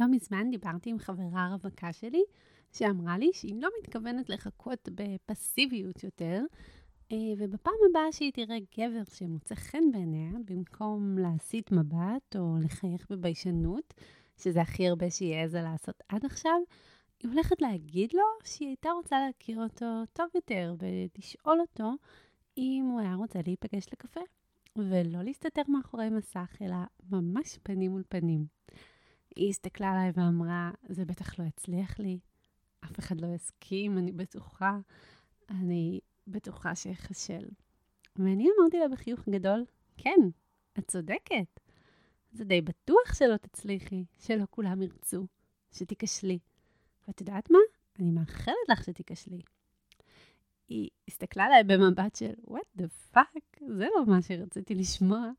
לא מזמן דיברתי עם חברה רווקה שלי, שאמרה לי שהיא לא מתכוונת לחכות בפסיביות יותר, אה, ובפעם הבאה שהיא תראה גבר שמוצא חן בעיניה, במקום להסיט מבט או לחייך בביישנות, שזה הכי הרבה שהיא העזה לעשות עד עכשיו, היא הולכת להגיד לו שהיא הייתה רוצה להכיר אותו טוב יותר ולשאול אותו אם הוא היה רוצה להיפגש לקפה, ולא להסתתר מאחורי מסך, אלא ממש פנים מול פנים. היא הסתכלה עליי ואמרה, זה בטח לא יצליח לי, אף אחד לא יסכים, אני בטוחה, אני בטוחה שאחשל. ואני אמרתי לה בחיוך גדול, כן, את צודקת. זה די בטוח שלא תצליחי, שלא כולם ירצו, שתיכשלי. ואת יודעת מה? אני מאחלת לך שתיכשלי. היא הסתכלה עליי במבט של, what the fuck, זה לא מה שרציתי לשמוע.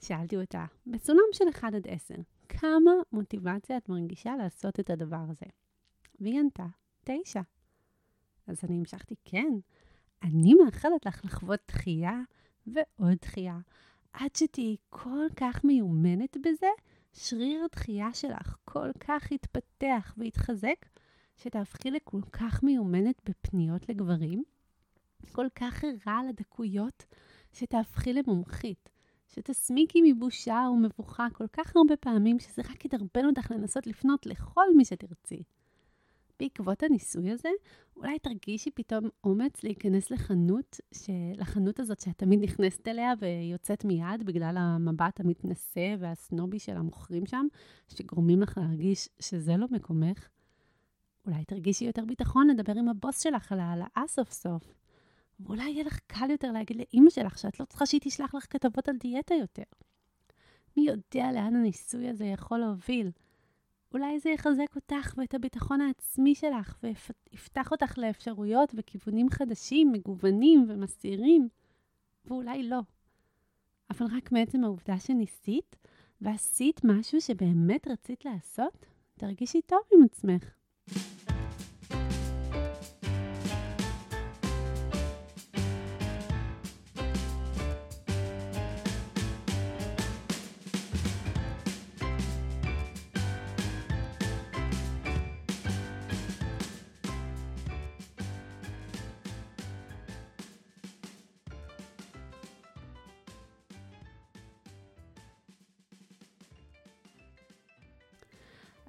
שאלתי אותה, בסולם של 1 עד 10, כמה מוטיבציה את מרגישה לעשות את הדבר הזה? והיא ענתה, 9. אז אני המשכתי, כן, אני מאחלת לך לחוות דחייה ועוד דחייה, עד שתהיי כל כך מיומנת בזה, שריר הדחייה שלך כל כך יתפתח ויתחזק, שתהפכי לכל כך מיומנת בפניות לגברים, כל כך ערה לדקויות, שתהפכי למומחית, שתסמיקי מבושה ומבוכה כל כך הרבה פעמים, שזה רק ידרבן אותך לנסות לפנות לכל מי שתרצי. בעקבות הניסוי הזה, אולי תרגישי פתאום אומץ להיכנס לחנות, לחנות הזאת שאת תמיד נכנסת אליה ויוצאת מיד בגלל המבט המתנשא והסנובי של המוכרים שם, שגורמים לך להרגיש שזה לא מקומך. אולי תרגישי יותר ביטחון לדבר עם הבוס שלך על העלאה סוף סוף. ואולי יהיה לך קל יותר להגיד לאימא שלך שאת לא צריכה שהיא תשלח לך כתבות על דיאטה יותר. מי יודע לאן הניסוי הזה יכול להוביל? אולי זה יחזק אותך ואת הביטחון העצמי שלך, ויפתח אותך לאפשרויות וכיוונים חדשים, מגוונים ומסתירים, ואולי לא. אבל רק מעצם העובדה שניסית, ועשית משהו שבאמת רצית לעשות, תרגישי טוב עם עצמך.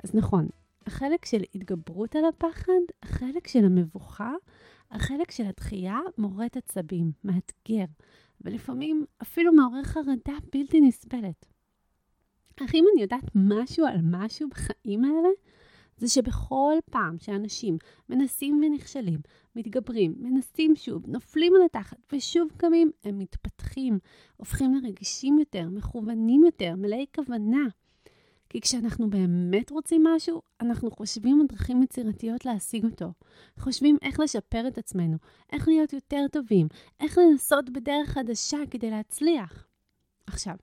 אז נכון, החלק של התגברות על הפחד, החלק של המבוכה, החלק של הדחייה מורט עצבים, מאתגר, ולפעמים אפילו מעורר חרדה בלתי נסבלת. אך אם אני יודעת משהו על משהו בחיים האלה, זה שבכל פעם שאנשים מנסים ונכשלים, מתגברים, מנסים שוב, נופלים על התחת ושוב קמים, הם מתפתחים, הופכים לרגישים יותר, מכוונים יותר, מלאי כוונה. כי כשאנחנו באמת רוצים משהו, אנחנו חושבים על דרכים יצירתיות להשיג אותו. חושבים איך לשפר את עצמנו, איך להיות יותר טובים, איך לנסות בדרך חדשה כדי להצליח. עכשיו,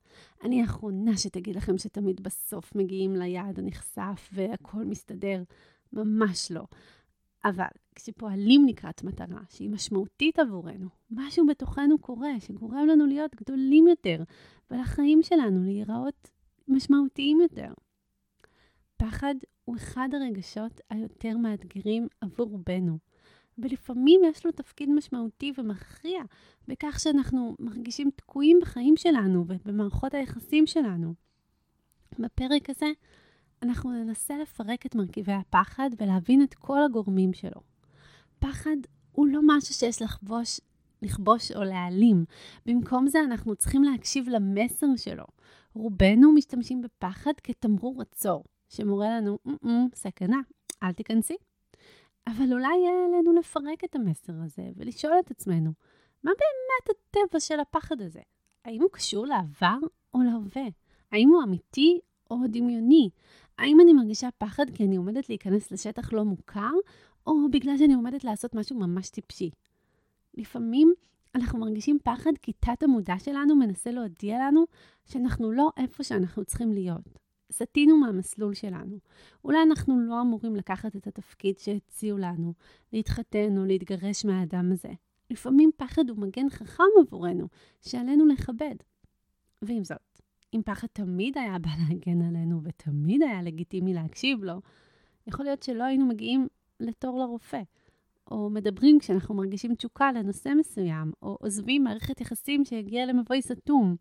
אני האחרונה שתגיד לכם שתמיד בסוף מגיעים ליעד הנחשף והכול מסתדר. ממש לא. אבל כשפועלים לקראת מטרה שהיא משמעותית עבורנו, משהו בתוכנו קורה שגורם לנו להיות גדולים יותר, ולחיים שלנו להיראות משמעותיים יותר. פחד הוא אחד הרגשות היותר מאתגרים עבור רובנו, ולפעמים יש לו תפקיד משמעותי ומכריע בכך שאנחנו מרגישים תקועים בחיים שלנו ובמערכות היחסים שלנו. בפרק הזה אנחנו ננסה לפרק את מרכיבי הפחד ולהבין את כל הגורמים שלו. פחד הוא לא משהו שיש לחבוש, לכבוש או להעלים. במקום זה אנחנו צריכים להקשיב למסר שלו. רובנו משתמשים בפחד כתמרור עצור, שמורה לנו, סכנה, אל תיכנסי. אבל אולי יהיה עלינו לפרק את המסר הזה ולשאול את עצמנו, מה באמת הטבע של הפחד הזה? האם הוא קשור לעבר או להווה? האם הוא אמיתי או דמיוני? האם אני מרגישה פחד כי אני עומדת להיכנס לשטח לא מוכר, או בגלל שאני עומדת לעשות משהו ממש טיפשי? לפעמים אנחנו מרגישים פחד כי תת המודע שלנו מנסה להודיע לנו שאנחנו לא איפה שאנחנו צריכים להיות. סטינו מהמסלול שלנו. אולי אנחנו לא אמורים לקחת את התפקיד שהציעו לנו, להתחתן או להתגרש מהאדם הזה. לפעמים פחד הוא מגן חכם עבורנו, שעלינו לכבד. ועם זאת, אם פחד תמיד היה בא להגן עלינו ותמיד היה לגיטימי להקשיב לו, יכול להיות שלא היינו מגיעים לתור לרופא, או מדברים כשאנחנו מרגישים תשוקה לנושא מסוים, או עוזבים מערכת יחסים שהגיעה למבוי סתום.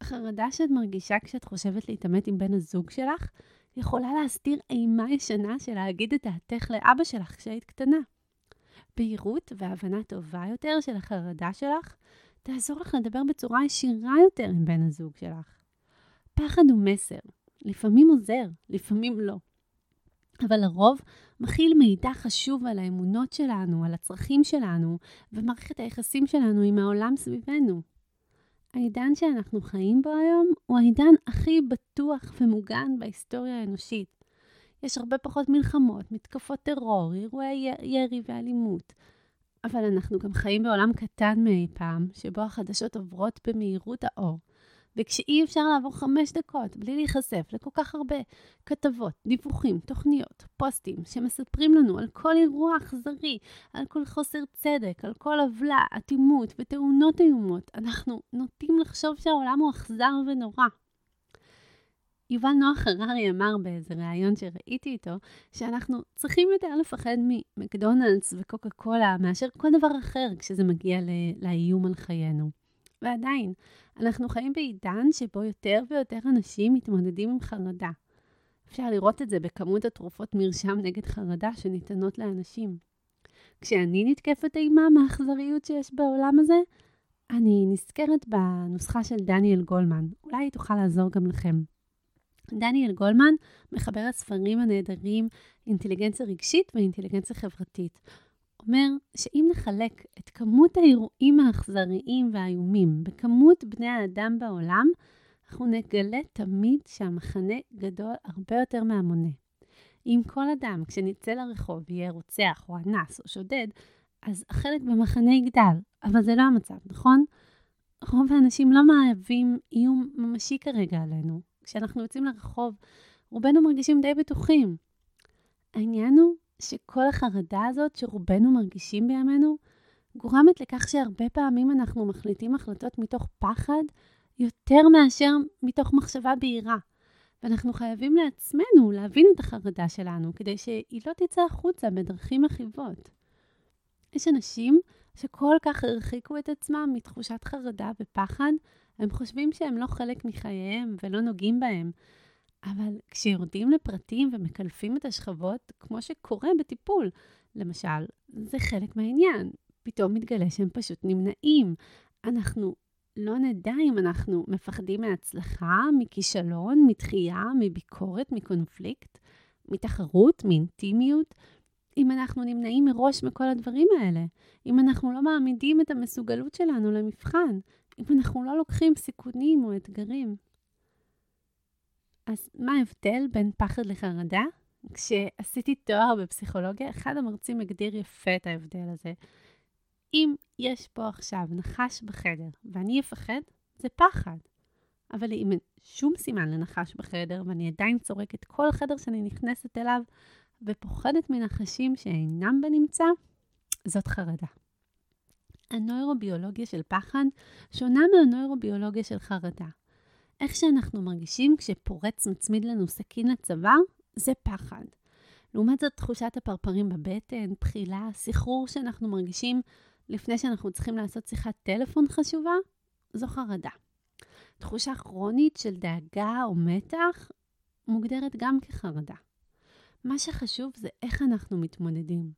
החרדה שאת מרגישה כשאת חושבת להתעמת עם בן הזוג שלך, יכולה להסתיר אימה ישנה של להגיד את דעתך לאבא שלך כשהיית קטנה. בהירות והבנה טובה יותר של החרדה שלך תעזור לך לדבר בצורה ישירה יותר עם בן הזוג שלך. פחד הוא מסר, לפעמים עוזר, לפעמים לא. אבל לרוב מכיל מידע חשוב על האמונות שלנו, על הצרכים שלנו ומערכת היחסים שלנו עם העולם סביבנו. העידן שאנחנו חיים בו היום הוא העידן הכי בטוח ומוגן בהיסטוריה האנושית. יש הרבה פחות מלחמות, מתקפות טרור, אירועי ירי ואלימות. אבל אנחנו גם חיים בעולם קטן מאי פעם, שבו החדשות עוברות במהירות האור, וכשאי אפשר לעבור חמש דקות בלי להיחשף לכל כך הרבה כתבות, דיווחים, תוכניות, פוסטים, שמספרים לנו על כל אירוע אכזרי, על כל חוסר צדק, על כל עוולה, אטימות ותאונות איומות, אנחנו נוטים לחשוב שהעולם הוא אכזר ונורא. יובל נוח הררי אמר באיזה ריאיון שראיתי איתו, שאנחנו צריכים יותר לפחד ממקדונלדס וקוקה קולה מאשר כל דבר אחר כשזה מגיע לאיום על חיינו. ועדיין, אנחנו חיים בעידן שבו יותר ויותר אנשים מתמודדים עם חרדה. אפשר לראות את זה בכמות התרופות מרשם נגד חרדה שניתנות לאנשים. כשאני נתקפת אימה מהאכזריות שיש בעולם הזה, אני נזכרת בנוסחה של דניאל גולמן. אולי היא תוכל לעזור גם לכם. דניאל גולמן מחבר הספרים הנהדרים אינטליגנציה רגשית ואינטליגנציה חברתית. אומר שאם נחלק את כמות האירועים האכזריים והאיומים בכמות בני האדם בעולם, אנחנו נגלה תמיד שהמחנה גדול הרבה יותר מהמונה. אם כל אדם, כשנצא לרחוב, יהיה רוצח או אנס או שודד, אז החלק במחנה יגדל, אבל זה לא המצב, נכון? רוב האנשים לא מהווים איום ממשי כרגע עלינו. כשאנחנו יוצאים לרחוב, רובנו מרגישים די בטוחים. העניין הוא שכל החרדה הזאת שרובנו מרגישים בימינו, גורמת לכך שהרבה פעמים אנחנו מחליטים החלטות מתוך פחד יותר מאשר מתוך מחשבה בהירה. ואנחנו חייבים לעצמנו להבין את החרדה שלנו, כדי שהיא לא תצא החוצה בדרכים מכאיבות. יש אנשים שכל כך הרחיקו את עצמם מתחושת חרדה ופחד, הם חושבים שהם לא חלק מחייהם ולא נוגעים בהם. אבל כשיורדים לפרטים ומקלפים את השכבות, כמו שקורה בטיפול, למשל, זה חלק מהעניין. פתאום מתגלה שהם פשוט נמנעים. אנחנו לא נדע אם אנחנו מפחדים מהצלחה, מכישלון, מתחייה, מביקורת, מקונפליקט, מתחרות, מאינטימיות. אם אנחנו נמנעים מראש מכל הדברים האלה, אם אנחנו לא מעמידים את המסוגלות שלנו למבחן, אם אנחנו לא לוקחים סיכונים או אתגרים. אז מה ההבדל בין פחד לחרדה? כשעשיתי תואר בפסיכולוגיה, אחד המרצים הגדיר יפה את ההבדל הזה. אם יש פה עכשיו נחש בחדר ואני אפחד, זה פחד. אבל אם אין שום סימן לנחש בחדר ואני עדיין צורקת כל חדר שאני נכנסת אליו ופוחדת מנחשים שאינם בנמצא, זאת חרדה. הנוירוביולוגיה של פחד שונה מהנוירוביולוגיה של חרדה. איך שאנחנו מרגישים כשפורץ מצמיד לנו סכין לצוואר, זה פחד. לעומת זאת, תחושת הפרפרים בבטן, בחילה, סחרור שאנחנו מרגישים לפני שאנחנו צריכים לעשות שיחת טלפון חשובה, זו חרדה. תחושה כרונית של דאגה או מתח מוגדרת גם כחרדה. מה שחשוב זה איך אנחנו מתמודדים.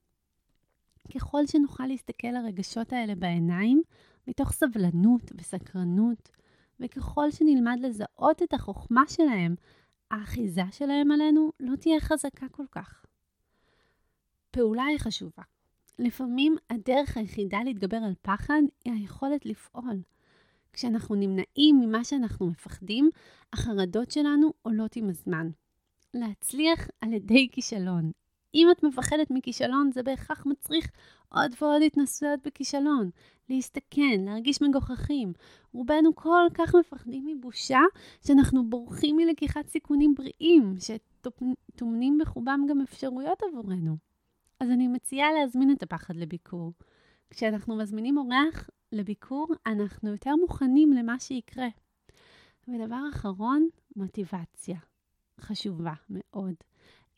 ככל שנוכל להסתכל לרגשות האלה בעיניים, מתוך סבלנות וסקרנות, וככל שנלמד לזהות את החוכמה שלהם, האחיזה שלהם עלינו לא תהיה חזקה כל כך. פעולה היא חשובה. לפעמים הדרך היחידה להתגבר על פחד היא היכולת לפעול. כשאנחנו נמנעים ממה שאנחנו מפחדים, החרדות שלנו עולות עם הזמן. להצליח על ידי כישלון. אם את מפחדת מכישלון, זה בהכרח מצריך עוד ועוד התנסויות בכישלון. להסתכן, להרגיש מגוחכים. רובנו כל כך מפחדים מבושה, שאנחנו בורחים מלקיחת סיכונים בריאים, שטומנים בחובם גם אפשרויות עבורנו. אז אני מציעה להזמין את הפחד לביקור. כשאנחנו מזמינים אורח לביקור, אנחנו יותר מוכנים למה שיקרה. ודבר אחרון, מוטיבציה. חשובה מאוד.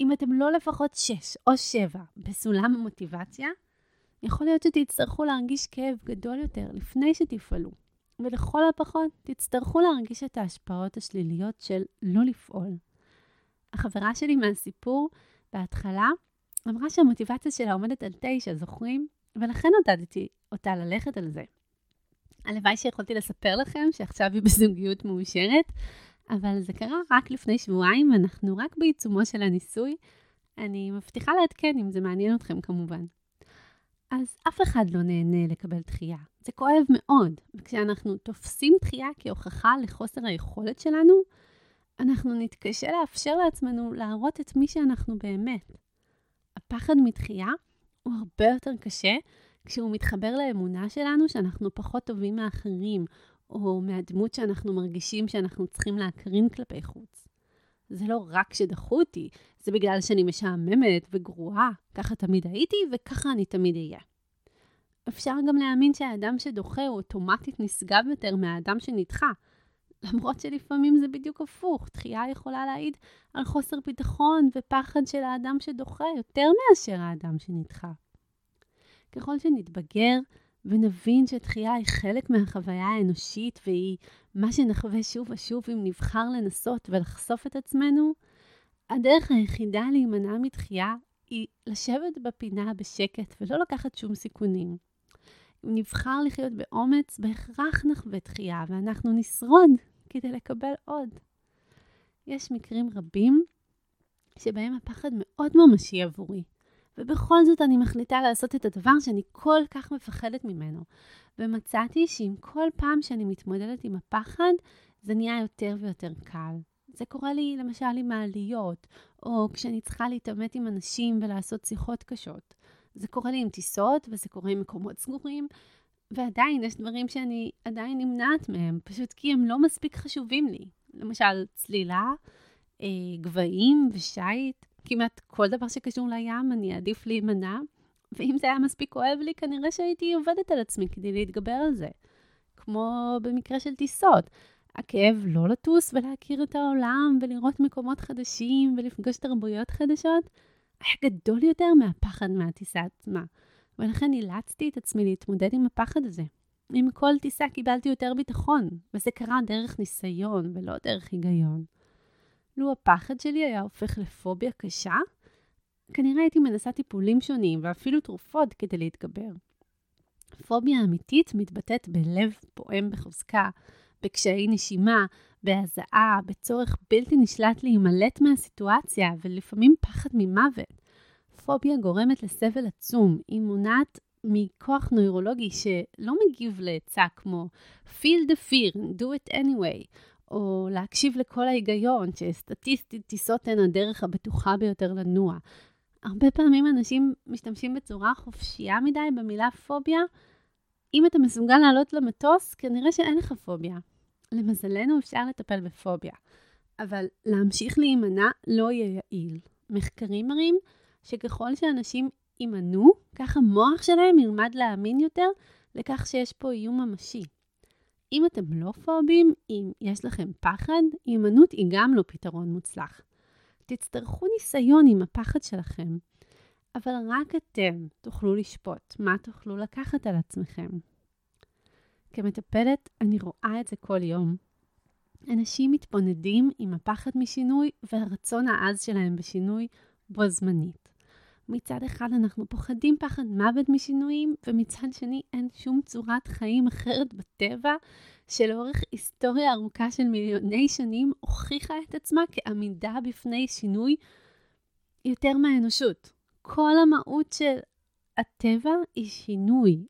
אם אתם לא לפחות 6 או 7 בסולם המוטיבציה, יכול להיות שתצטרכו להרגיש כאב גדול יותר לפני שתפעלו. ולכל הפחות, תצטרכו להרגיש את ההשפעות השליליות של לא לפעול. החברה שלי מהסיפור, בהתחלה, אמרה שהמוטיבציה שלה עומדת על 9, זוכרים? ולכן עודדתי אותה ללכת על זה. הלוואי שיכולתי לספר לכם שעכשיו היא בזוגיות מאושרת, אבל זה קרה רק לפני שבועיים, ואנחנו רק בעיצומו של הניסוי. אני מבטיחה לעדכן אם זה מעניין אתכם כמובן. אז אף אחד לא נהנה לקבל דחייה. זה כואב מאוד, וכשאנחנו תופסים דחייה כהוכחה לחוסר היכולת שלנו, אנחנו נתקשה לאפשר לעצמנו להראות את מי שאנחנו באמת. הפחד מדחייה הוא הרבה יותר קשה כשהוא מתחבר לאמונה שלנו שאנחנו פחות טובים מאחרים, או מהדמות שאנחנו מרגישים שאנחנו צריכים להקרין כלפי חוץ. זה לא רק שדחו אותי, זה בגלל שאני משעממת וגרועה. ככה תמיד הייתי וככה אני תמיד אהיה. אפשר גם להאמין שהאדם שדוחה הוא אוטומטית נשגב יותר מהאדם שנדחה. למרות שלפעמים זה בדיוק הפוך, דחייה יכולה להעיד על חוסר ביטחון ופחד של האדם שדוחה יותר מאשר האדם שנדחה. ככל שנתבגר ונבין שדחייה היא חלק מהחוויה האנושית והיא מה שנחווה שוב ושוב אם נבחר לנסות ולחשוף את עצמנו, הדרך היחידה להימנע מדחייה היא לשבת בפינה בשקט ולא לקחת שום סיכונים. אם נבחר לחיות באומץ, בהכרח נחווה דחייה ואנחנו נשרוד כדי לקבל עוד. יש מקרים רבים שבהם הפחד מאוד ממשי עבורי, ובכל זאת אני מחליטה לעשות את הדבר שאני כל כך מפחדת ממנו. ומצאתי שעם כל פעם שאני מתמודדת עם הפחד, זה נהיה יותר ויותר קל. זה קורה לי למשל עם מעליות, או כשאני צריכה להתעמת עם אנשים ולעשות שיחות קשות. זה קורה לי עם טיסות, וזה קורה עם מקומות סגורים, ועדיין יש דברים שאני עדיין נמנעת מהם, פשוט כי הם לא מספיק חשובים לי. למשל, צלילה, אה, גבהים ושיט. כמעט כל דבר שקשור לים, אני אעדיף להימנע, ואם זה היה מספיק כואב לי, כנראה שהייתי עובדת על עצמי כדי להתגבר על זה. כמו במקרה של טיסות. הכאב לא לטוס ולהכיר את העולם ולראות מקומות חדשים ולפגוש תרבויות חדשות, היה גדול יותר מהפחד מהטיסה עצמה. ולכן אילצתי את עצמי להתמודד עם הפחד הזה. עם כל טיסה קיבלתי יותר ביטחון, וזה קרה דרך ניסיון ולא דרך היגיון. לו הפחד שלי היה הופך לפוביה קשה, כנראה הייתי מנסה טיפולים שונים ואפילו תרופות כדי להתגבר. פוביה אמיתית מתבטאת בלב פועם בחוזקה, בקשיי נשימה, בהזעה, בצורך בלתי נשלט להימלט מהסיטואציה ולפעמים פחד ממוות. פוביה גורמת לסבל עצום, היא מונעת מכוח נוירולוגי שלא מגיב לעצה כמו feel the fear do it anyway, או להקשיב לכל ההיגיון, שסטטיסטית טיסות הן הדרך הבטוחה ביותר לנוע. הרבה פעמים אנשים משתמשים בצורה חופשייה מדי במילה פוביה. אם אתה מסוגל לעלות למטוס, כנראה שאין לך פוביה. למזלנו אפשר לטפל בפוביה, אבל להמשיך להימנע לא יהיה יעיל. מחקרים מראים שככל שאנשים יימנעו, כך המוח שלהם ילמד להאמין יותר לכך שיש פה איום ממשי. אם אתם לא פובים, אם יש לכם פחד, הימנעות היא גם לא פתרון מוצלח. תצטרכו ניסיון עם הפחד שלכם, אבל רק אתם תוכלו לשפוט מה תוכלו לקחת על עצמכם. כמטפלת, אני רואה את זה כל יום. אנשים מתבונדים עם הפחד משינוי והרצון העז שלהם בשינוי בו זמנית. מצד אחד אנחנו פוחדים פחד מוות משינויים, ומצד שני אין שום צורת חיים אחרת בטבע שלאורך היסטוריה ארוכה של מיליוני שנים הוכיחה את עצמה כעמידה בפני שינוי יותר מהאנושות. כל המהות של הטבע היא שינוי.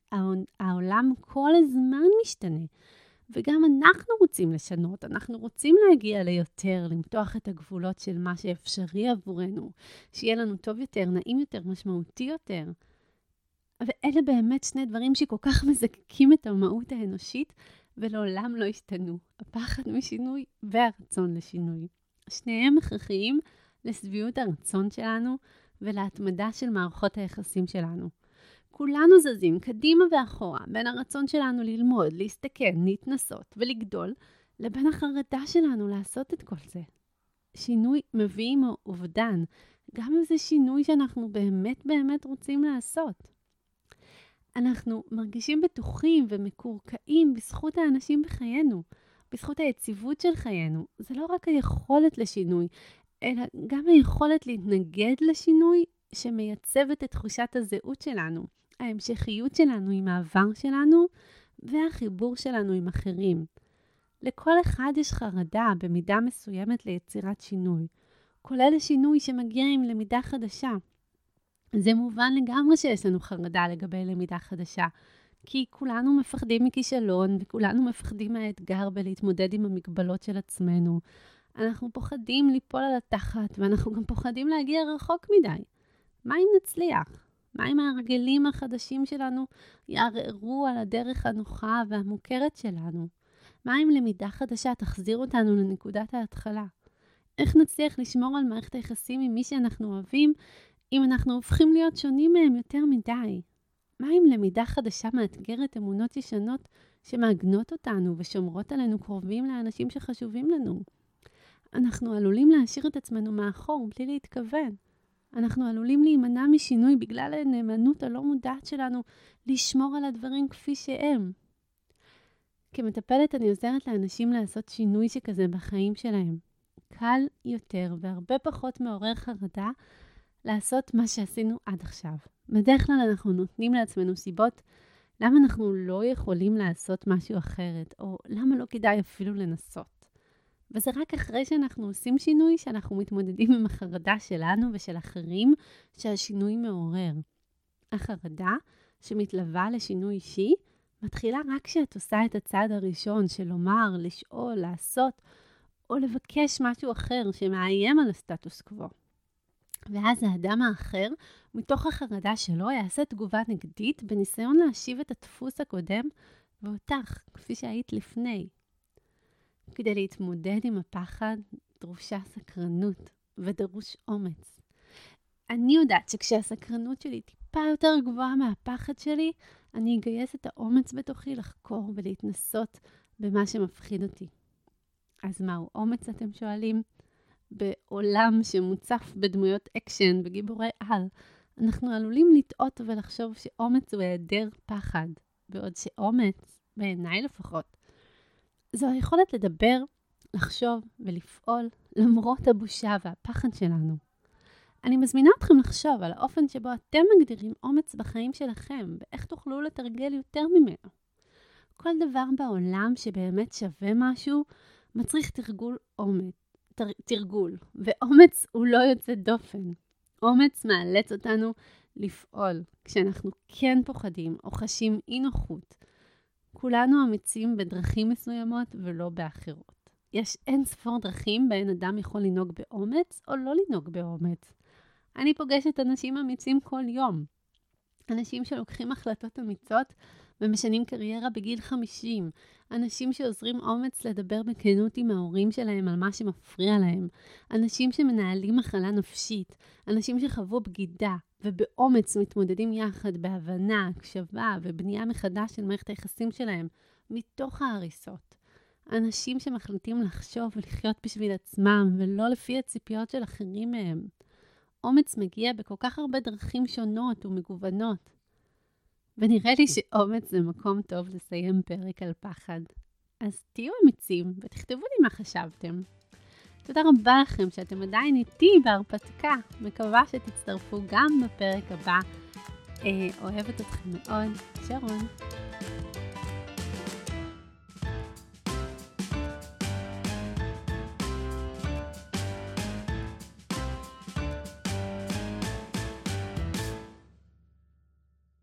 העולם כל הזמן משתנה. וגם אנחנו רוצים לשנות, אנחנו רוצים להגיע ליותר, למתוח את הגבולות של מה שאפשרי עבורנו, שיהיה לנו טוב יותר, נעים יותר, משמעותי יותר. ואלה באמת שני דברים שכל כך מזקקים את המהות האנושית, ולעולם לא ישתנו, הפחד משינוי והרצון לשינוי. שניהם הכרחיים לשביעות הרצון שלנו ולהתמדה של מערכות היחסים שלנו. כולנו זזים קדימה ואחורה בין הרצון שלנו ללמוד, להסתכן, להתנסות ולגדול, לבין החרדה שלנו לעשות את כל זה. שינוי מביא עמו אובדן, גם אם זה שינוי שאנחנו באמת באמת רוצים לעשות. אנחנו מרגישים בטוחים ומקורקעים בזכות האנשים בחיינו, בזכות היציבות של חיינו. זה לא רק היכולת לשינוי, אלא גם היכולת להתנגד לשינוי שמייצבת את תחושת הזהות שלנו, ההמשכיות שלנו עם העבר שלנו והחיבור שלנו עם אחרים. לכל אחד יש חרדה במידה מסוימת ליצירת שינוי, כולל השינוי שמגיע עם למידה חדשה. זה מובן לגמרי שיש לנו חרדה לגבי למידה חדשה, כי כולנו מפחדים מכישלון וכולנו מפחדים מהאתגר בלהתמודד עם המגבלות של עצמנו. אנחנו פוחדים ליפול על התחת, ואנחנו גם פוחדים להגיע רחוק מדי. מה אם נצליח? מה אם ההרגלים החדשים שלנו יערערו על הדרך הנוחה והמוכרת שלנו? מה אם למידה חדשה תחזיר אותנו לנקודת ההתחלה? איך נצליח לשמור על מערכת היחסים עם מי שאנחנו אוהבים אם אנחנו הופכים להיות שונים מהם יותר מדי? מה אם למידה חדשה מאתגרת אמונות ישנות שמעגנות אותנו ושומרות עלינו קרובים לאנשים שחשובים לנו? אנחנו עלולים להשאיר את עצמנו מאחור בלי להתכוון. אנחנו עלולים להימנע משינוי בגלל הנאמנות הלא מודעת שלנו לשמור על הדברים כפי שהם. כמטפלת אני עוזרת לאנשים לעשות שינוי שכזה בחיים שלהם. קל יותר והרבה פחות מעורר חרדה לעשות מה שעשינו עד עכשיו. בדרך כלל אנחנו נותנים לעצמנו סיבות למה אנחנו לא יכולים לעשות משהו אחרת, או למה לא כדאי אפילו לנסות. וזה רק אחרי שאנחנו עושים שינוי, שאנחנו מתמודדים עם החרדה שלנו ושל אחרים שהשינוי מעורר. החרדה שמתלווה לשינוי אישי, מתחילה רק כשאת עושה את הצעד הראשון של לומר, לשאול, לעשות, או לבקש משהו אחר שמאיים על הסטטוס קוו. ואז האדם האחר, מתוך החרדה שלו, יעשה תגובה נגדית בניסיון להשיב את הדפוס הקודם ואותך, כפי שהיית לפני. כדי להתמודד עם הפחד דרושה סקרנות ודרוש אומץ. אני יודעת שכשהסקרנות שלי טיפה יותר גבוהה מהפחד שלי, אני אגייס את האומץ בתוכי לחקור ולהתנסות במה שמפחיד אותי. אז מהו אומץ, אתם שואלים? בעולם שמוצף בדמויות אקשן וגיבורי על, אנחנו עלולים לטעות ולחשוב שאומץ הוא היעדר פחד, בעוד שאומץ, בעיניי לפחות, זו היכולת לדבר, לחשוב ולפעול למרות הבושה והפחד שלנו. אני מזמינה אתכם לחשוב על האופן שבו אתם מגדירים אומץ בחיים שלכם, ואיך תוכלו לתרגל יותר ממנו. כל דבר בעולם שבאמת שווה משהו, מצריך תרגול אומץ, תר, תרגול, ואומץ הוא לא יוצא דופן. אומץ מאלץ אותנו לפעול כשאנחנו כן פוחדים או חשים אי נוחות. כולנו אמיצים בדרכים מסוימות ולא באחרות. יש אין ספור דרכים בהן אדם יכול לנהוג באומץ או לא לנהוג באומץ. אני פוגשת אנשים אמיצים כל יום. אנשים שלוקחים החלטות אמיצות ומשנים קריירה בגיל 50. אנשים שעוזרים אומץ לדבר בכנות עם ההורים שלהם על מה שמפריע להם. אנשים שמנהלים מחלה נפשית. אנשים שחוו בגידה ובאומץ מתמודדים יחד בהבנה, הקשבה ובנייה מחדש של מערכת היחסים שלהם מתוך ההריסות. אנשים שמחליטים לחשוב ולחיות בשביל עצמם ולא לפי הציפיות של אחרים מהם. אומץ מגיע בכל כך הרבה דרכים שונות ומגוונות. ונראה לי שאומץ זה מקום טוב לסיים פרק על פחד. אז תהיו אמיצים ותכתבו לי מה חשבתם. תודה רבה לכם שאתם עדיין איתי בהרפתקה. מקווה שתצטרפו גם בפרק הבא. אה, אוהבת אתכם מאוד. שרון.